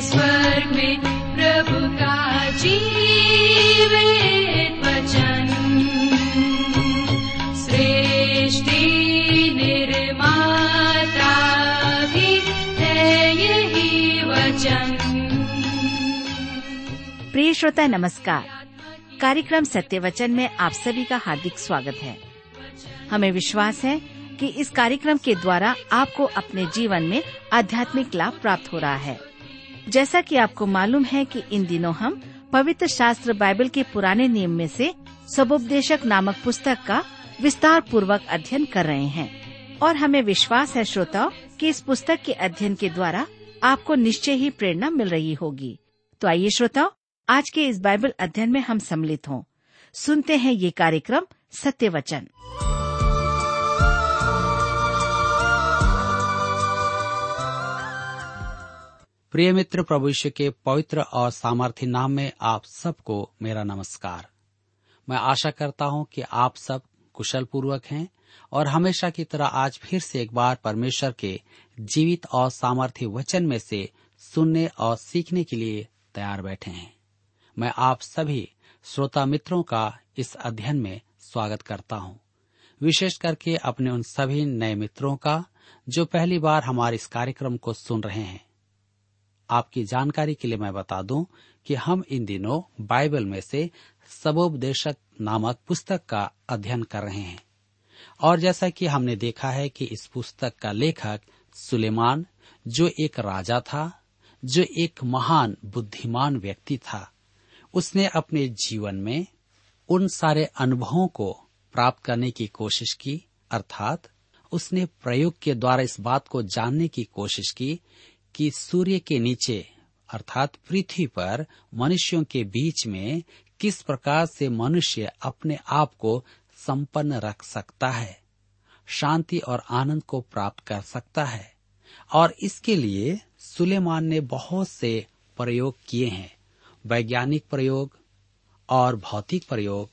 स्वर्ग में प्रभु का वचन। सृष्टि निर्माता भी है यही वचन। प्रिय श्रोता, नमस्कार। कार्यक्रम सत्य वचन में आप सभी का हार्दिक स्वागत है। हमें विश्वास है कि इस कार्यक्रम के द्वारा आपको अपने जीवन में आध्यात्मिक लाभ प्राप्त हो रहा है। जैसा कि आपको मालूम है कि इन दिनों हम पवित्र शास्त्र बाइबल के पुराने नियम में से सबोपदेशक नामक पुस्तक का विस्तार पूर्वक अध्ययन कर रहे हैं। और हमें विश्वास है, श्रोताओं, कि इस पुस्तक के अध्ययन के द्वारा आपको निश्चय ही प्रेरणा मिल रही होगी। तो आइए, श्रोताओं, आज के इस बाइबल अध्ययन में हम सम्मिलित हों। सुनते हैं ये कार्यक्रम सत्य वचन। प्रिय मित्र, प्रभु के पवित्र और सामर्थ्य नाम में आप सबको मेरा नमस्कार। मैं आशा करता हूँ कि आप सब कुशल पूर्वक हैं और हमेशा की तरह आज फिर से एक बार परमेश्वर के जीवित और सामर्थ्य वचन में से सुनने और सीखने के लिए तैयार बैठे हैं। मैं आप सभी श्रोता मित्रों का इस अध्ययन में स्वागत करता हूँ। विशेष करके अपने उन सभी नए मित्रों का, जो पहली बार हमारे इस कार्यक्रम को सुन रहे हैं। आपकी जानकारी के लिए मैं बता दूँ कि हम इन दिनों बाइबल में से सबोपदेशक नामक पुस्तक का अध्ययन कर रहे हैं। और जैसा कि हमने देखा है कि इस पुस्तक का लेखक सुलेमान, जो एक राजा था, जो एक महान बुद्धिमान व्यक्ति था, उसने अपने जीवन में उन सारे अनुभवों को प्राप्त करने की कोशिश की, अर्थात उसने प्रयोग के द्वारा इस बात को जानने की कोशिश की कि सूर्य के नीचे, अर्थात पृथ्वी पर, मनुष्यों के बीच में किस प्रकार से मनुष्य अपने आप को संपन्न रख सकता है, शांति और आनंद को प्राप्त कर सकता है, और इसके लिए सुलेमान ने बहुत से प्रयोग किए हैं। वैज्ञानिक प्रयोग और भौतिक प्रयोग,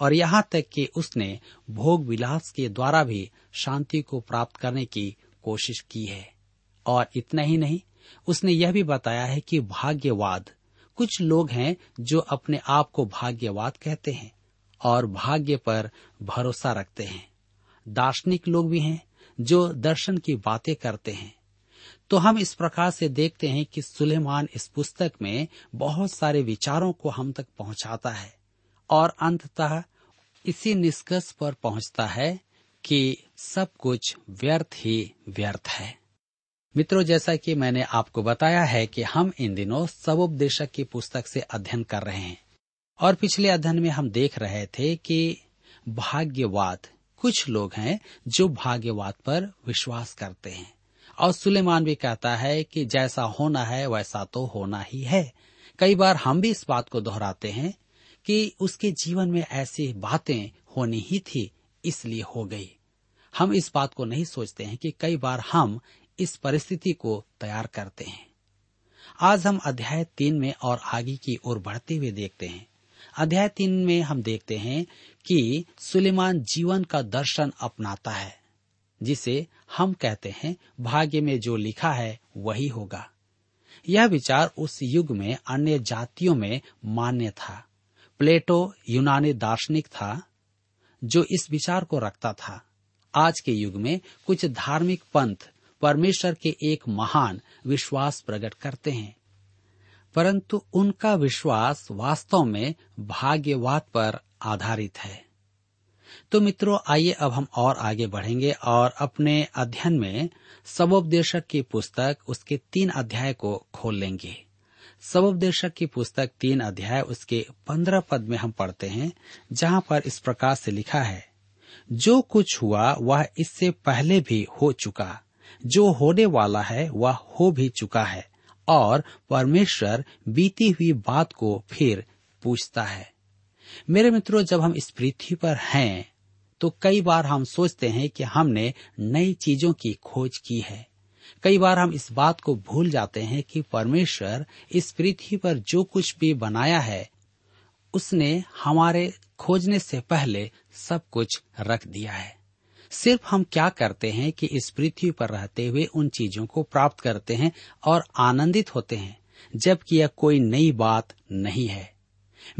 और यहाँ तक कि उसने भोग विलास के द्वारा भी शांति को प्राप्त करने की कोशिश की है। और इतना ही नहीं, उसने यह भी बताया है कि भाग्यवाद, कुछ लोग हैं जो अपने आप को भाग्यवाद कहते हैं और भाग्य पर भरोसा रखते हैं। दार्शनिक लोग भी हैं जो दर्शन की बातें करते हैं। तो हम इस प्रकार से देखते हैं कि सुलेमान इस पुस्तक में बहुत सारे विचारों को हम तक पहुंचाता है और अंततः इसी निष्कर्ष पर पहुँचता है कि सब कुछ व्यर्थ ही व्यर्थ है। मित्रों, जैसा कि मैंने आपको बताया है कि हम इन दिनों सबोपदेशक की पुस्तक से अध्ययन कर रहे हैं। और पिछले अध्ययन में हम देख रहे थे कि भाग्यवाद, कुछ लोग हैं जो भाग्यवाद पर विश्वास करते हैं। और सुलेमान भी कहता है कि जैसा होना है, वैसा तो होना ही है। कई बार हम भी इस बात को दोहराते हैं कि उसके जीवन में ऐसी बातें होनी ही थी, इसलिए हो गई। हम इस बात को नहीं सोचते हैं कि कई बार हम इस परिस्थिति को तैयार करते हैं। आज हम अध्याय तीन में और आगे की ओर बढ़ते हुए देखते हैं। अध्याय तीन में हम देखते हैं कि सुलेमान जीवन का दर्शन अपनाता है, जिसे हम कहते हैं, भाग्य में जो लिखा है, वही होगा। यह विचार उस युग में अन्य जातियों में मान्य था। प्लेटो यूनानी दार्शनिक था, जो इस विचार को रखता था। आज के युग में कुछ धार्मिक पंथ परमेश्वर के एक महान विश्वास प्रकट करते हैं। परंतु उनका विश्वास वास्तव में भाग्यवाद पर आधारित है। तो मित्रों, आइए अब हम और आगे बढ़ेंगे और अपने अध्ययन में सबोपदेशक की पुस्तक उसके तीन अध्याय को खोल लेंगे। सबोपदेशक की पुस्तक तीन अध्याय उसके पंद्रह पद में हम पढ़ते हैं, जहाँ पर इस प्रकार से लिखा है, जो कुछ हुआ, वह इससे पहले भी हो चुका। जो होने वाला है, वह हो भी चुका है, और परमेश्वर बीती हुई बात को फिर पूछता है। मेरे मित्रों, जब हम इस पृथ्वी पर हैं तो कई बार हम सोचते हैं कि हमने नई चीज़ों की खोज की है। कई बार हम इस बात को भूल जाते हैं कि परमेश्वर इस पृथ्वी पर जो कुछ भी बनाया है, उसने हमारे खोजने से पहले सब कुछ रख दिया है। सिर्फ़ हम क्या करते हैं कि इस पृथ्वी पर रहते हुए उन चीज़ों को प्राप्त करते हैं और आनंदित होते हैं, जबकि यह कोई नई बात नहीं है।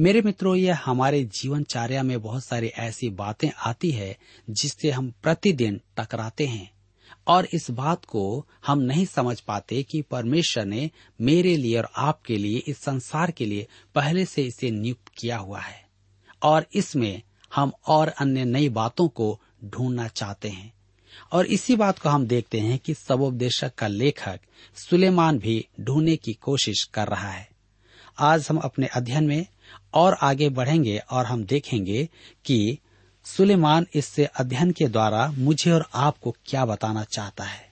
मेरे मित्रों, यह हमारे जीवनचार्या में बहुत सारी ऐसी बातें आती है जिससे हम प्रतिदिन टकराते हैं, और इस बात को हम नहीं समझ पाते कि परमेश्वर ने मेरे लिए और आपके लिए, इस संसार के लिए पहले से इसे नियुक्त किया हुआ है। और इसमें हम और अन्य नई बातों को ढूंढना चाहते हैं। और इसी बात को हम देखते हैं कि सबोपदेशक का लेखक सुलेमान भी ढूँढने की कोशिश कर रहा है। आज हम अपने अध्ययन में और आगे बढ़ेंगे और हम देखेंगे कि सुलेमान इससे अध्ययन के द्वारा मुझे और आपको क्या बताना चाहता है।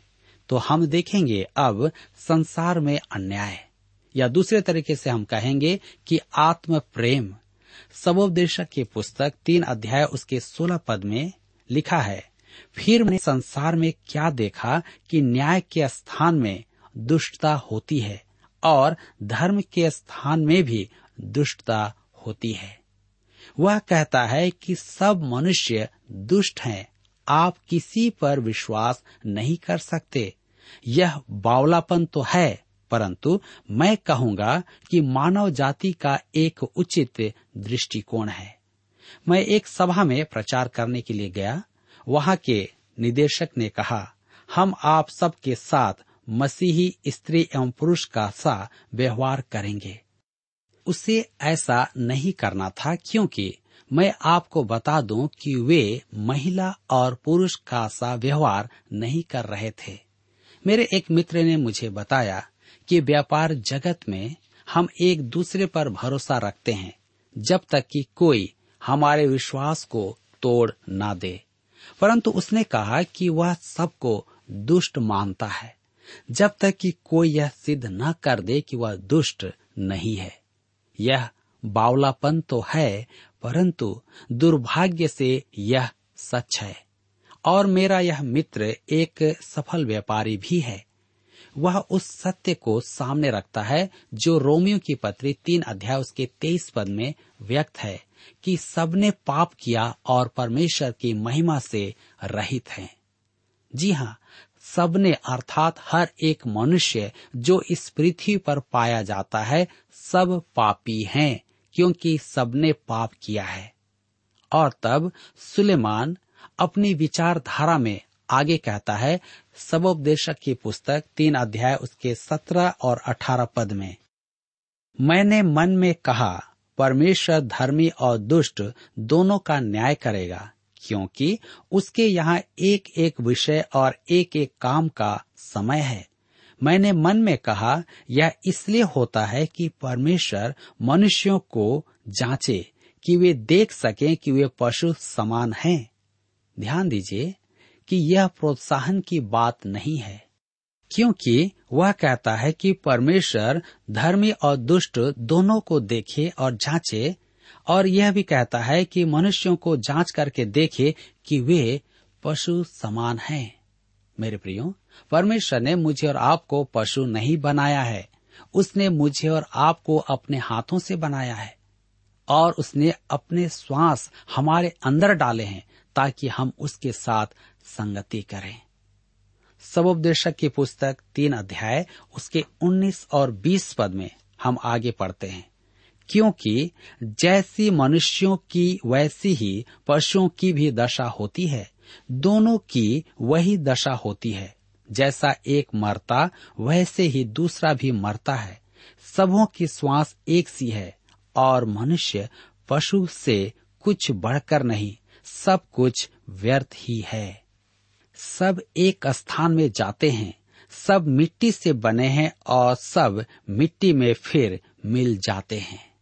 तो हम देखेंगे अब संसार में अन्याय। या दूसरे तरीके से हम कहेंगे कि आत्म प्रेम सबोपदेशक की पुस्तक तीन अध्याय उसके सोलह पद में लिखा है, फिर मैंने संसार में क्या देखा कि न्याय के स्थान में दुष्टता होती है और धर्म के स्थान में भी दुष्टता होती है। वह कहता है कि सब मनुष्य दुष्ट हैं, आप किसी पर विश्वास नहीं कर सकते। यह बावलापन तो है, परंतु मैं कहूँगा कि मानव जाति का एक उचित दृष्टिकोण है। मैं एक सभा में प्रचार करने के लिए गया। वहाँ के निदेशक ने कहा, हम आप सबके साथ मसीही स्त्री एवं पुरुष का सा व्यवहार करेंगे। उसे ऐसा नहीं करना था क्योंकि मैं आपको बता दूँ कि वे महिला और पुरुष का सा व्यवहार नहीं कर रहे थे। मेरे एक मित्र ने मुझे बताया कि व्यापार जगत में हम एक दूसरे पर भरोसा रखते हैं, जब तक कि कोई हमारे विश्वास को तोड़ ना दे। परंतु उसने कहा कि वह सबको दुष्ट मानता है, जब तक कि कोई यह सिद्ध न कर दे कि वह दुष्ट नहीं है। यह बावलापन तो है, परंतु दुर्भाग्य से यह सच है। और मेरा यह मित्र एक सफल व्यापारी भी है। वह उस सत्य को सामने रखता है, जो रोमियो की पत्री तीन अध्याय उसके तेईस पद में व्यक्त है। कि सबने पाप किया और परमेश्वर की महिमा से रहित हैं। जी हाँ सबने अर्थात हर एक मनुष्य जो इस पृथ्वी पर पाया जाता है, सब पापी हैं, क्योंकि सबने पाप किया है और तब सुलेमान अपनी विचारधारा में आगे कहता है, सबोपदेशक की पुस्तक तीन अध्याय उसके सत्रह और अठारह पद में, मैंने मन में कहा परमेश्वर धर्मी और दुष्ट दोनों का न्याय करेगा, क्योंकि उसके यहाँ एक एक विषय और एक एक काम का समय है। मैंने मन में कहा, यह इसलिए होता है कि परमेश्वर मनुष्यों को जांचे, कि वे देख सकें कि वे पशु समान हैं। ध्यान दीजिए कि यह प्रोत्साहन की बात नहीं है। क्योंकि वह कहता है कि परमेश्वर धर्मी और दुष्ट दोनों को देखे और जांचे, और यह भी कहता है कि मनुष्यों को जाँच करके देखे कि वे पशु समान हैं। मेरे प्रियो, परमेश्वर ने मुझे और आपको पशु नहीं बनाया है। उसने मुझे और आपको अपने हाथों से बनाया है, और उसने अपने श्वास हमारे अंदर डाले हैं ताकि हम उसके साथ संगति करें। सबोपदेशक की पुस्तक तीन अध्याय, उसके 19 और 20 पद में हम आगे पढ़ते हैं। क्योंकि जैसी मनुष्यों की वैसी ही पशुओं की भी दशा होती है, दोनों की वही दशा होती है। जैसा एक मरता, वैसे ही दूसरा भी मरता है। सबों की श्वास एक सी है, और मनुष्य पशु से कुछ बढ़कर नहीं, सब कुछ व्यर्थ ही है। सब एक स्थान में जाते हैं, सब मिट्टी से बने हैं और सब मिट्टी में फिर मिल जाते हैं।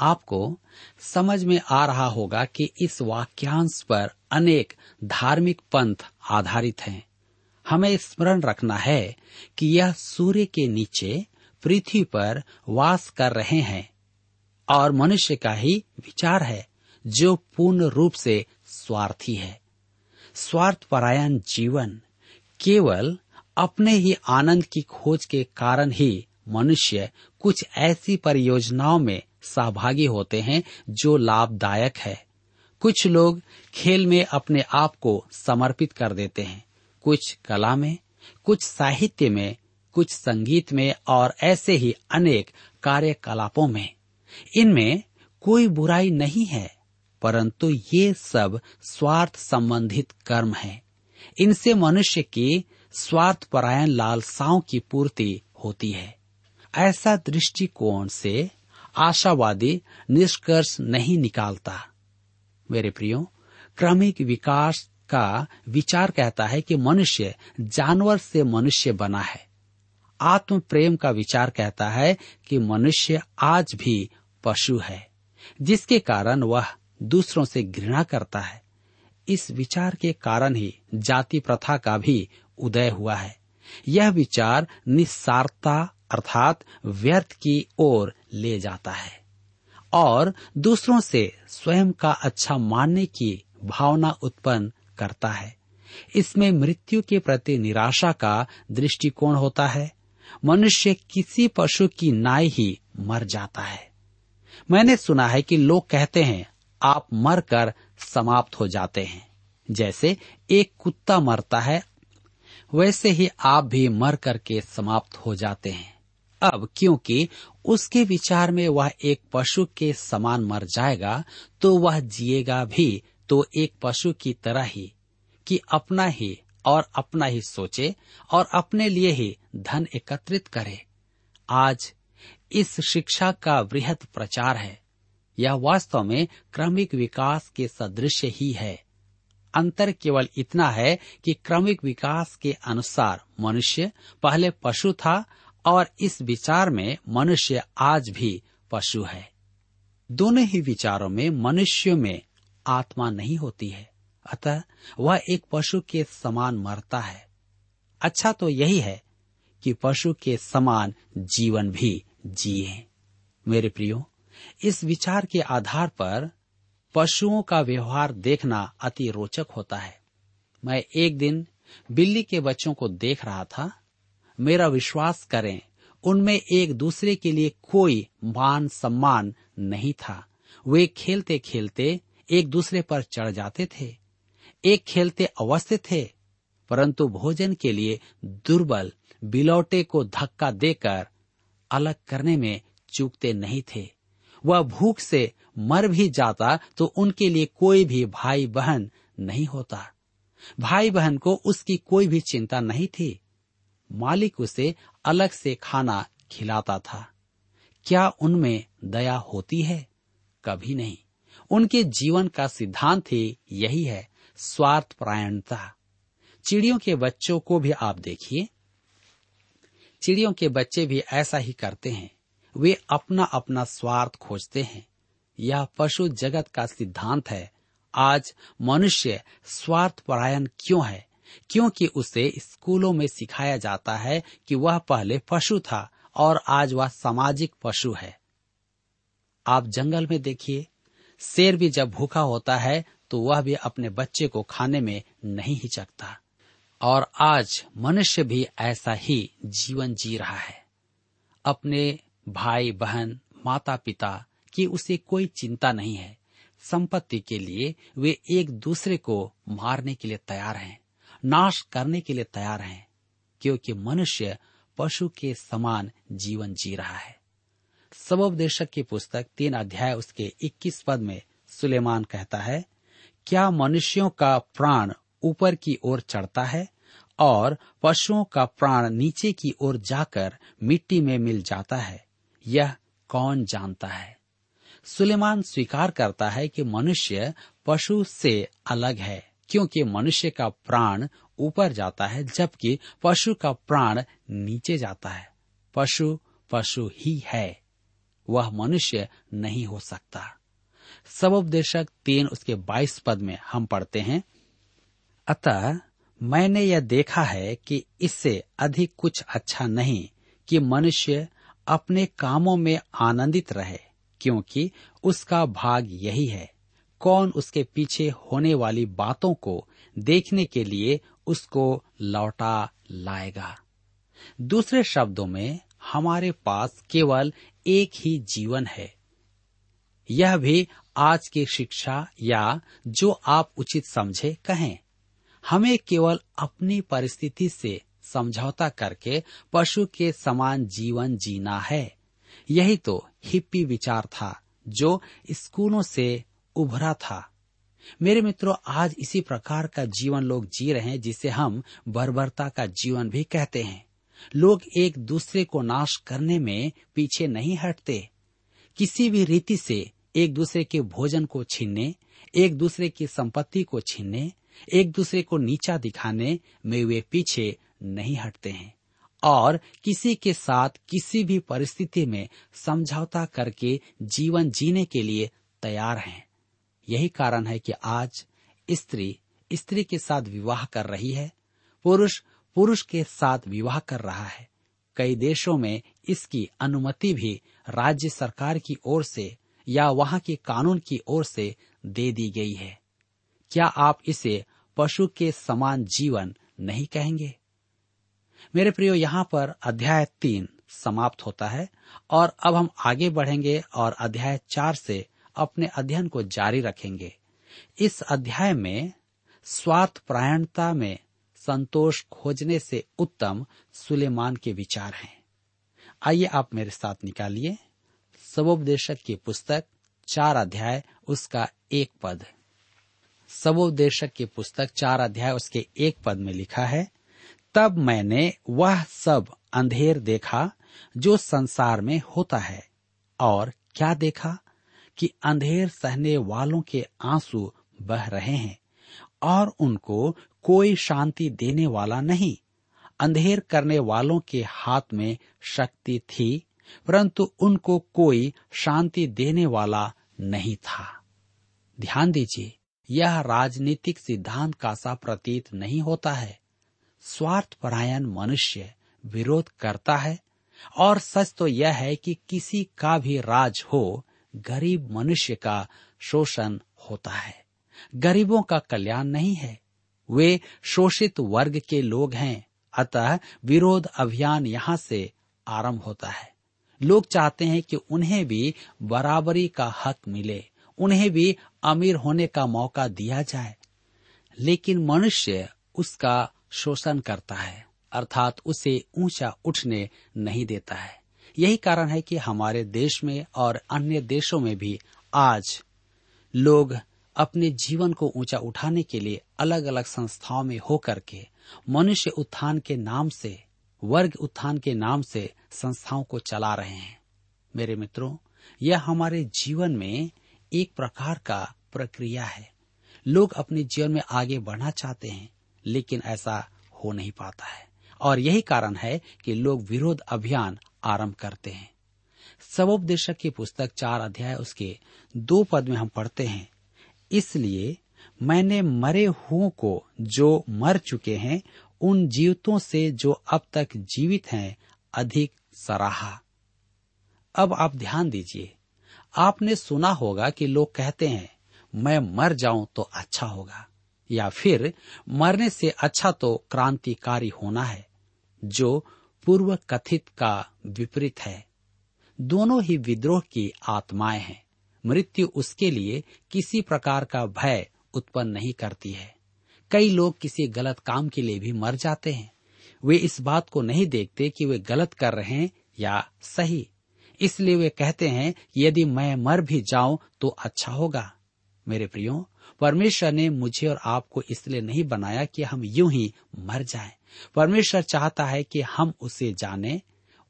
आपको समझ में आ रहा होगा कि इस वाक्यांश पर अनेक धार्मिक पंथ आधारित हैं। हमें स्मरण रखना है कि यह सूर्य के नीचे पृथ्वी पर वास कर रहे हैं और मनुष्य का ही विचार है, जो पूर्ण रूप से स्वार्थी है। स्वार्थ परायण जीवन केवल अपने ही आनंद की खोज के कारण ही मनुष्य कुछ ऐसी परियोजनाओं में सहभागी होते हैं जो लाभदायक है। कुछ लोग खेल में अपने आप को समर्पित कर देते हैं। कुछ कला में, कुछ साहित्य में, कुछ संगीत में और ऐसे ही अनेक कार्यकलापों में। इनमें कोई बुराई नहीं है। परंतु ये सब स्वार्थ संबंधित कर्म है। इनसे मनुष्य की स्वार्थ परायण लालसाओं की पूर्ति होती है। ऐसा दृष्टिकोण से आशावादी निष्कर्ष नहीं निकालता। मेरे प्रियो, क्रमिक विकास का विचार कहता है कि मनुष्य जानवर से मनुष्य बना है। आत्म प्रेम का विचार कहता है कि मनुष्य आज भी पशु है, जिसके कारण वह दूसरों से घृणा करता है। इस विचार के कारण ही जाति प्रथा का भी उदय हुआ है। यह विचार निस्सारता अर्थात व्यर्थ की ओर ले जाता है और दूसरों से स्वयं का अच्छा मानने की भावना उत्पन्न करता है। इसमें मृत्यु के प्रति निराशा का दृष्टिकोण होता है। मनुष्य किसी पशु की नाई ही मर जाता है। मैंने सुना है कि लोग कहते हैं आप मरकर समाप्त हो जाते हैं। जैसे एक कुत्ता मरता है, वैसे ही आप भी मर करके समाप्त हो जाते हैं। अब क्योंकि उसके विचार में वह एक पशु के समान मर जाएगा तो वह जिएगा भी तो एक पशु की तरह ही, कि अपना ही और अपना ही सोचे और अपने लिए ही धन एकत्रित करे। आज इस शिक्षा का वृहद प्रचार है। यह वास्तव में क्रमिक विकास के सदृश ही है। अंतर केवल इतना है कि क्रमिक विकास के अनुसार मनुष्य पहले पशु था और इस विचार में मनुष्य आज भी पशु है। दोनों ही विचारों में मनुष्य में आत्मा नहीं होती है, अतः वह एक पशु के समान मरता है। अच्छा तो यही है कि पशु के समान जीवन भी जिए। मेरे प्रियो इस विचार के आधार पर पशुओं का व्यवहार देखना अति रोचक होता है। मैं एक दिन बिल्ली के बच्चों को देख रहा था। मेरा विश्वास करें, उनमें एक दूसरे के लिए कोई मान सम्मान नहीं था। वे खेलते खेलते एक दूसरे पर चढ़ जाते थे। एक खेलते अवस्थित थे, परंतु भोजन के लिए दुर्बल, बिलौटे को धक्का देकर अलग करने में चूकते नहीं थे। वह भूख से मर भी जाता तो उनके लिए कोई भी भाई बहन नहीं होता। भाई बहन को उसकी कोई भी चिंता नहीं थी। मालिक उसे अलग से खाना खिलाता था। क्या उनमें दया होती है? कभी नहीं। उनके जीवन का सिद्धांत ही यही है स्वार्थ परायणता चिड़ियों के बच्चों को भी आप देखिए। चिड़ियों के बच्चे भी ऐसा ही करते हैं। वे अपना अपना स्वार्थ खोजते हैं। यह पशु जगत का सिद्धांत है। आज मनुष्य स्वार्थ परायण क्यों है? क्योंकि उसे स्कूलों में सिखाया जाता है कि वह पहले पशु था और आज वह सामाजिक पशु है। आप जंगल में देखिए, शेर भी जब भूखा होता है तो वह भी अपने बच्चे को खाने में नहीं हिचकता। और आज मनुष्य भी ऐसा ही जीवन जी रहा है। अपने भाई, बहन माता पिता की उसे कोई चिंता नहीं है। संपत्ति के लिए वे एक दूसरे को मारने के लिए तैयार हैं, नाश करने के लिए तैयार हैं, क्योंकि मनुष्य पशु के समान जीवन जी रहा है। सबोपदेशक की पुस्तक तीन अध्याय उसके 21 पद में सुलेमान कहता है, क्या मनुष्यों का प्राण ऊपर की ओर चढ़ता है और पशुओं का प्राण नीचे की ओर जाकर मिट्टी में मिल जाता है? यह कौन जानता है? सुलेमान स्वीकार करता है कि मनुष्य पशु से अलग है, क्योंकि मनुष्य का प्राण ऊपर जाता है, जबकि पशु का प्राण नीचे जाता है। पशु पशु ही है, वह मनुष्य नहीं हो सकता। सबोपदेशक तीन उसके बाईस पद में हम पढ़ते हैं। अतः मैंने यह देखा है कि इससे अधिक कुछ अच्छा नहीं कि मनुष्य अपने कामों में आनंदित रहे, क्योंकि उसका भाग यही है। कौन उसके पीछे होने वाली बातों को देखने के लिए उसको लौटा लाएगा? दूसरे शब्दों में, हमारे पास केवल एक ही जीवन है। यह भी आज की शिक्षा या जो आप उचित समझे, कहें। हमें केवल अपनी परिस्थिति से समझौता करके पशु के समान जीवन जीना है। यही तो हिप्पी विचार था, जो स्कूलों से उभरा था। मेरे मित्रों, आज इसी प्रकार का जीवन लोग जी रहे हैं, जिसे हम बर्बरता का जीवन भी कहते हैं। लोग एक दूसरे को नाश करने में पीछे नहीं हटते। किसी भी रीति से एक दूसरे के भोजन को छीनने, एक दूसरे की संपत्ति को छीनने, एक दूसरे को नीचा दिखाने में वे पीछे नहीं हटते हैं और किसी के साथ किसी भी परिस्थिति में समझौता करके जीवन जीने के लिए तैयार हैं। यही कारण है कि आज स्त्री स्त्री के साथ विवाह कर रही है, पुरुष पुरुष के साथ विवाह कर रहा है। कई देशों में इसकी अनुमति भी राज्य सरकार की ओर से या वहाँ के कानून की ओर से दे दी गई है। क्या आप इसे पशु के समान जीवन नहीं कहेंगे? मेरे प्रियो, यहाँ पर अध्याय तीन समाप्त होता है और अब हम आगे बढ़ेंगे और अध्याय चार से अपने अध्ययन को जारी रखेंगे। इस अध्याय में स्वार्थ प्रायणता में संतोष खोजने से उत्तम सुलेमान के विचार हैं। आइए आप मेरे साथ निकालिए। सबोपदेशक की पुस्तक चार अध्याय, उसका एक पद। सबोपदेशक की पुस्तक चार अध्याय, उसके एक पद में लिखा है तब मैंने वह सब अंधेर देखा जो संसार में होता है। और क्या देखा? कि अंधेर सहने वालों के आँसू बह रहे हैं, और उनको कोई शांति देने वाला नहीं। अंधेर करने वालों के हाथ में शक्ति थी, परंतु उनको कोई शांति देने वाला नहीं था। ध्यान दीजिए, यह राजनीतिक सिद्धांत का सा प्रतीत नहीं होता है। स्वार्थ परायण मनुष्य विरोध करता है, और सच तो यह है कि किसी का भी राज हो, गरीब मनुष्य का शोषण होता है। गरीबों का कल्याण नहीं है। वे शोषित वर्ग के लोग हैं, अतः विरोध अभियान यहाँ से आरंभ होता है। लोग चाहते हैं कि उन्हें भी बराबरी का हक मिले, उन्हें भी अमीर होने का मौका दिया जाए। लेकिन मनुष्य उसका शोषण करता है, अर्थात उसे ऊँचा उठने नहीं देता है। यही कारण है कि हमारे देश में और अन्य देशों में भी आज लोग अपने जीवन को ऊँचा उठाने के लिए अलग अलग संस्थाओं में होकर के, मनुष्य उत्थान के नाम से, वर्ग उत्थान के नाम से संस्थाओं को चला रहे हैं। मेरे मित्रों, यह हमारे जीवन में एक प्रकार का प्रक्रिया है। लोग अपने जीवन में आगे बढ़ना चाहते हैं लेकिन ऐसा हो नहीं पाता है। और यही कारण है कि लोग विरोध अभियान आरंभ करते हैं। सबोपदेशक की पुस्तक चार अध्याय उसके दो पद में हम पढ़ते हैं। इसलिए मैंने मरे हुओं को जो मर चुके हैं, उन जीवितों से जो अब तक जीवित हैं, अधिक सराहा। अब आप ध्यान दीजिए। आपने सुना होगा कि लोग कहते हैं, मैं मर जाऊँ तो अच्छा होगा। या फिर मरने से अच्छा तो क्रांतिकारी होना है, जो पूर्व कथित का विपरीत है। दोनों ही विद्रोह की आत्माएँ हैं। मृत्यु उसके लिए किसी प्रकार का भय उत्पन्न नहीं करती है। कई लोग किसी गलत काम के लिए भी मर जाते हैं। वे इस बात को नहीं देखते कि वे गलत कर रहे हैं या सही। इसलिए वे कहते हैं, यदि मैं मर भी जाऊँ तो अच्छा होगा। मेरे प्रियो, परमेश्वर ने मुझे और आपको इसलिए नहीं बनाया कि हम यूँ ही मर जाएँ। परमेश्वर चाहता है कि हम उसे जाने,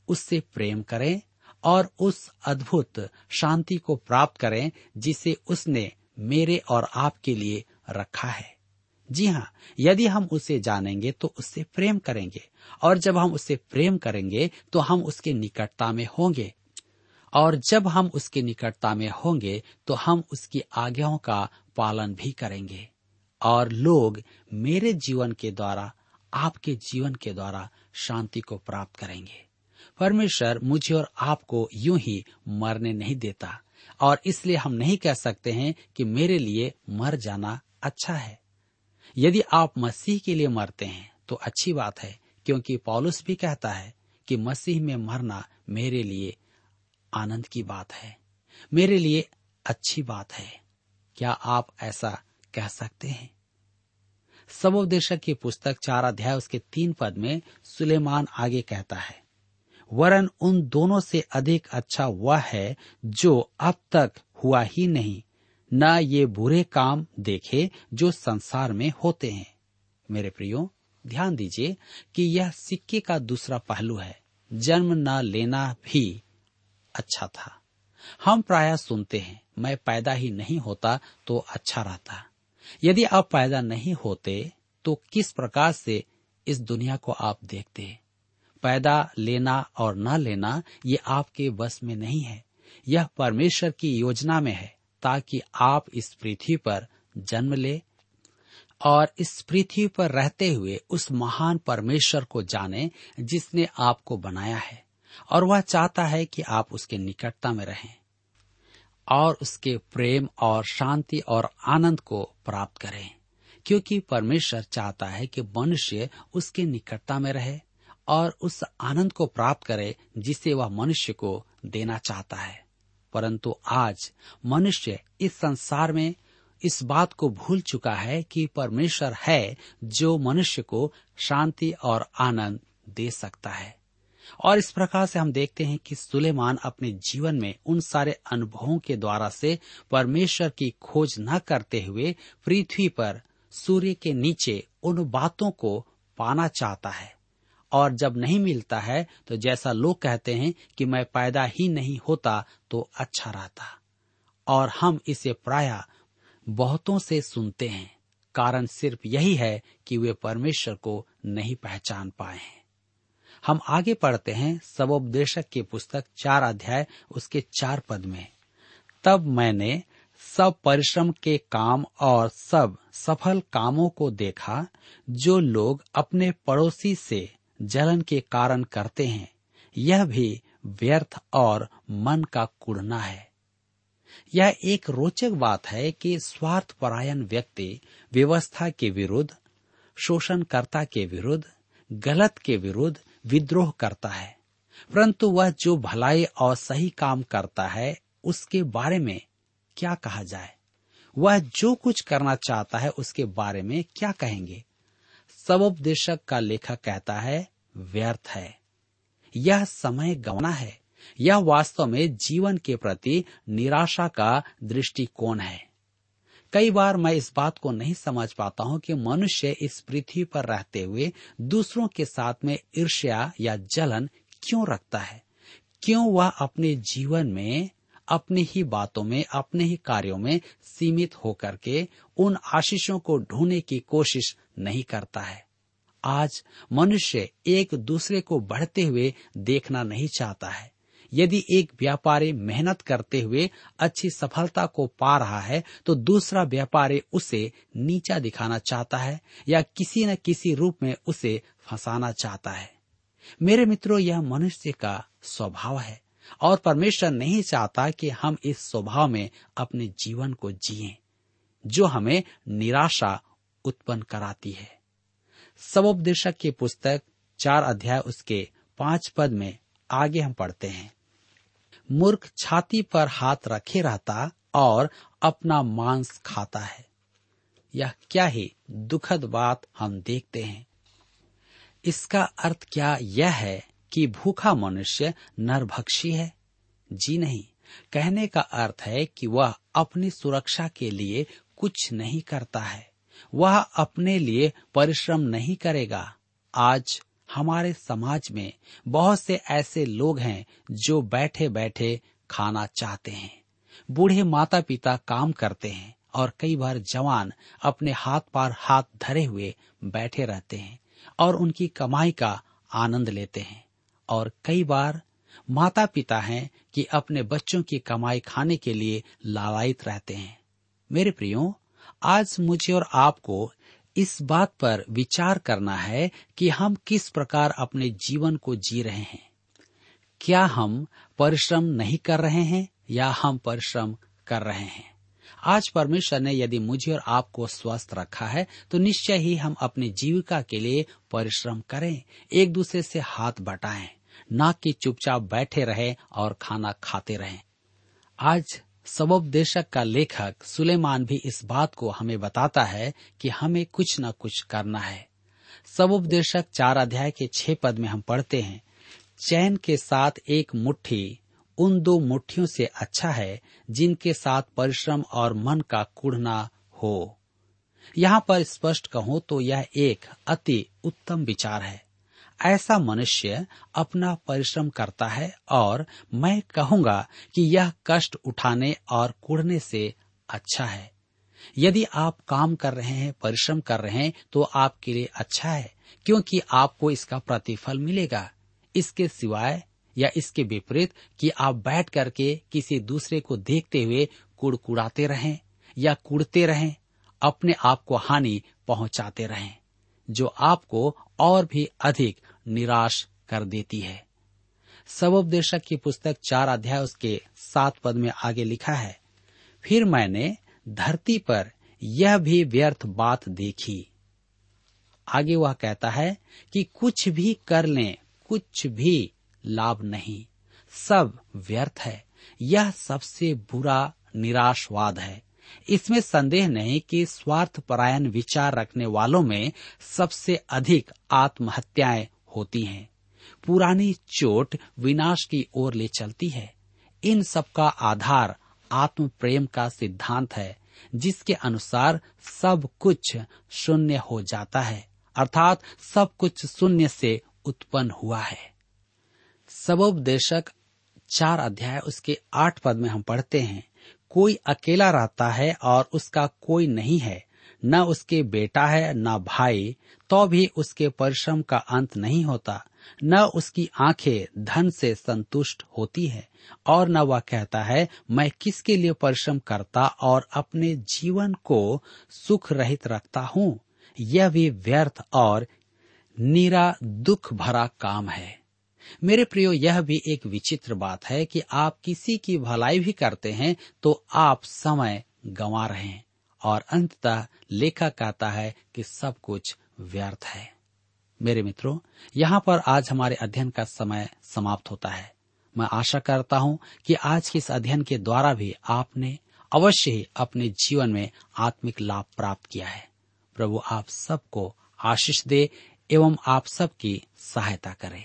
उससे प्रेम करें और उस अद्भुत शांति को प्राप्त करें जिसे उसने मेरे और आपके लिए रखा है जी हाँ यदि हम उसे जानेंगे तो उससे प्रेम करेंगे और जब हम उससे प्रेम करेंगे तो हम उसके निकटता में होंगे और जब हम उसके निकटता में होंगे तो हम उसकी आज्ञाओं का पालन भी करेंगे। और लोग मेरे जीवन के द्वारा, आपके जीवन के द्वारा शांति को प्राप्त करेंगे। परमेश्वर मुझे और आपको यूँ ही मरने नहीं देता, और इसलिए हम नहीं कह सकते हैं कि मेरे लिए मर जाना अच्छा है। यदि आप मसीह के लिए मरते हैं तो अच्छी बात है, क्योंकि पॉलुस भी कहता है कि मसीह में मरना मेरे लिए आनंद की बात है। मेरे लिए अच्छी बात है। क्या आप ऐसा कह सकते हैं? सबोपदेशक की पुस्तक चार अध्याय उसके तीन पद में सुलेमान आगे कहता है, वरन उन दोनों से अधिक अच्छा वह है जो अब तक हुआ ही नहीं। न ये बुरे काम देखे जो संसार में होते हैं। मेरे प्रियो, ध्यान दीजिए कि यह सिक्के का दूसरा पहलू है। जन्म न लेना भी अच्छा था। हम प्राय सुनते हैं, मैं पैदा ही नहीं होता तो अच्छा रहता। यदि आप पैदा नहीं होते तो किस प्रकार से इस दुनिया को आप देखते? पैदा, लेना और न लेना, ये आपके बस में नहीं है। यह परमेश्वर की योजना में है, ताकि आप इस पृथ्वी पर जन्म ले और इस पृथ्वी पर रहते हुए उस महान परमेश्वर को जाने जिसने आपको बनाया है। और वह चाहता है कि आप उसके निकटता में रहें और उसके प्रेम और शांति और आनंद को प्राप्त करें, क्योंकि परमेश्वर चाहता है कि मनुष्य उसके निकटता में रहे और उस आनंद को प्राप्त करे जिसे वह मनुष्य को देना चाहता है। परंतु आज मनुष्य इस संसार में इस बात को भूल चुका है कि परमेश्वर है जो मनुष्य को शांति और आनंद दे सकता है। और इस प्रकार से हम देखते हैं कि सुलेमान अपने जीवन में उन सारे अनुभवों के द्वारा से परमेश्वर की खोज न करते हुए पृथ्वी पर सूर्य के नीचे उन बातों को पाना चाहता है। और जब नहीं मिलता है तो जैसा लोग कहते हैं कि मैं पैदा ही नहीं होता तो अच्छा रहता। और हम इसे प्राय बहुतों से सुनते हैं, कारण सिर्फ़ यही है कि वे परमेश्वर को नहीं पहचान पाए हैं। हम आगे पढ़ते हैं सबोपदेशक की पुस्तक चार अध्याय, उसके चार पद में। तब मैंने सब परिश्रम के काम और सब सफल कामों को देखा, जो लोग अपने पड़ोसी से जलन के कारण करते हैं। यह भी व्यर्थ और मन का कुड़ना है। यह एक रोचक बात है कि स्वार्थ परायण व्यक्ति व्यवस्था के विरुद्ध, शोषणकर्ता के विरुद्ध, गलत के विरुद्ध विद्रोह करता है। परंतु वह जो भलाई और सही काम करता है, उसके बारे में क्या कहा जाए? वह जो कुछ करना चाहता है, उसके बारे में क्या कहेंगे? सबोपदेशक का लेखक कहता है, व्यर्थ है। यह समय गवना है। यह वास्तव में जीवन के प्रति निराशा का दृष्टिकोण है। कई बार मैं इस बात को नहीं समझ पाता हूँ कि मनुष्य इस पृथ्वी पर रहते हुए दूसरों के साथ में ईर्ष्या या जलन क्यों रखता है? क्यों वह अपने जीवन में, अपनी ही बातों में, अपने ही कार्यों में सीमित होकर के उन आशीषों को ढूँढने की कोशिश नहीं करता है? आज मनुष्य एक दूसरे को बढ़ते हुए देखना नहीं चाहता है। यदि एक व्यापारी मेहनत करते हुए अच्छी सफलता को पा रहा है तो दूसरा व्यापारी उसे नीचा दिखाना चाहता है या किसी न किसी रूप में उसे फंसाना चाहता है। मेरे मित्रों, यह मनुष्य का स्वभाव है और परमेश्वर नहीं चाहता कि हम इस स्वभाव में अपने जीवन को जिये जो हमें निराशा उत्पन्न कराती है। सबोपदेशक की पुस्तक चार अध्याय उसके पाँच पद में आगे हम पढ़ते हैं। मूर्ख छाती पर हाथ रखे रहता और अपना मांस खाता है। यह क्या ही दुखद बात हम देखते हैं। इसका अर्थ क्या यह है कि भूखा मनुष्य नरभक्षी है? जी नहीं। कहने का अर्थ है कि वह अपनी सुरक्षा के लिए कुछ नहीं करता है। वह अपने लिए परिश्रम नहीं करेगा। आज हमारे समाज में बहुत से ऐसे लोग हैं जो बैठे बैठे खाना चाहते हैं। बूढ़े माता पिता काम करते हैं और कई बार जवान अपने हाथ पार हाथ धरे हुए बैठे रहते हैं और उनकी कमाई का आनंद लेते हैं। और कई बार माता पिता हैं कि अपने बच्चों की कमाई खाने के लिए लालायित रहते हैं। मेरे प्रियो, आज मुझे और आपको इस बात पर विचार करना है कि हम किस प्रकार अपने जीवन को जी रहे हैं। क्या हम परिश्रम नहीं कर रहे हैं या हम परिश्रम कर रहे हैं? आज परमेश्वर ने यदि मुझे और आपको स्वस्थ रखा है तो निश्चय ही हम अपनी जीविका के लिए परिश्रम करें, एक दूसरे से हाथ बटाएँ ना कि चुपचाप बैठे रहे और खाना खाते रहें। आज सबोपदेशक का लेखक सुलेमान भी इस बात को हमें बताता है कि हमें कुछ न कुछ करना है। सबोपदेशक चार अध्याय के छह पद में हम पढ़ते हैं, चैन के साथ एक मुट्ठी, उन दो मुट्ठियों से अच्छा है जिनके साथ परिश्रम और मन का कुढ़ना हो। यहाँ पर स्पष्ट कहूँ तो यह एक अति उत्तम विचार है। ऐसा मनुष्य अपना परिश्रम करता है और मैं कहूँगा कि यह कष्ट उठाने और कुड़ने से अच्छा है। यदि आप काम कर रहे हैं, परिश्रम कर रहे हैं तो आपके लिए अच्छा है, क्योंकि आपको इसका प्रतिफल मिलेगा। इसके सिवाय या इसके विपरीत कि आप बैठ करके किसी दूसरे को देखते हुए कुड़कुड़ाते रहें या कुड़ते रहें, अपने आप को हानि पहुंचाते रहें। जो आपको और भी अधिक निराश कर देती है। सबोपदेशक की पुस्तक चार अध्याय उसके सात पद में आगे लिखा है, फिर मैंने धरती पर यह भी व्यर्थ बात देखी। आगे वह कहता है कि कुछ भी कर लें, कुछ भी लाभ नहीं, सब व्यर्थ है। यह सबसे बुरा निराशवाद है। इसमें संदेह नहीं कि स्वार्थ परायण विचार रखने वालों में सबसे अधिक आत्महत्याएँ होती हैं। पुरानी चोट विनाश की ओर ले चलती है। इन सब का आधार आत्म प्रेम का सिद्धांत है, जिसके अनुसार सब कुछ शून्य हो जाता है, अर्थात सब कुछ शून्य से उत्पन्न हुआ है। सबोपदेशक चार अध्याय उसके आठ पद में हम पढ़ते हैं। कोई अकेला रहता है और उसका कोई नहीं है, न उसके बेटा है, न भाई तो भी उसके परिश्रम का अंत नहीं होता, न उसकी आँखें धन से संतुष्ट होती है, और न वह कहता है, मैं किसके लिए परिश्रम करता और अपने जीवन को सुख रहित रखता हूँ? यह भी व्यर्थ और निरा दुख भरा काम है। मेरे प्रियो, यह भी एक विचित्र बात है कि आप किसी की भलाई भी करते हैं तो आप समय गंवा रहे हैं और अंततः लेखा कहता है कि सब कुछ व्यर्थ है। मेरे मित्रों, यहाँ पर आज हमारे अध्ययन का समय समाप्त होता है। मैं आशा करता हूँ कि आज के इस अध्ययन के द्वारा भी आपने अवश्य ही अपने जीवन में आत्मिक लाभ प्राप्त किया है। प्रभु आप सबको आशीष दे एवं आप सबकी सहायता करे।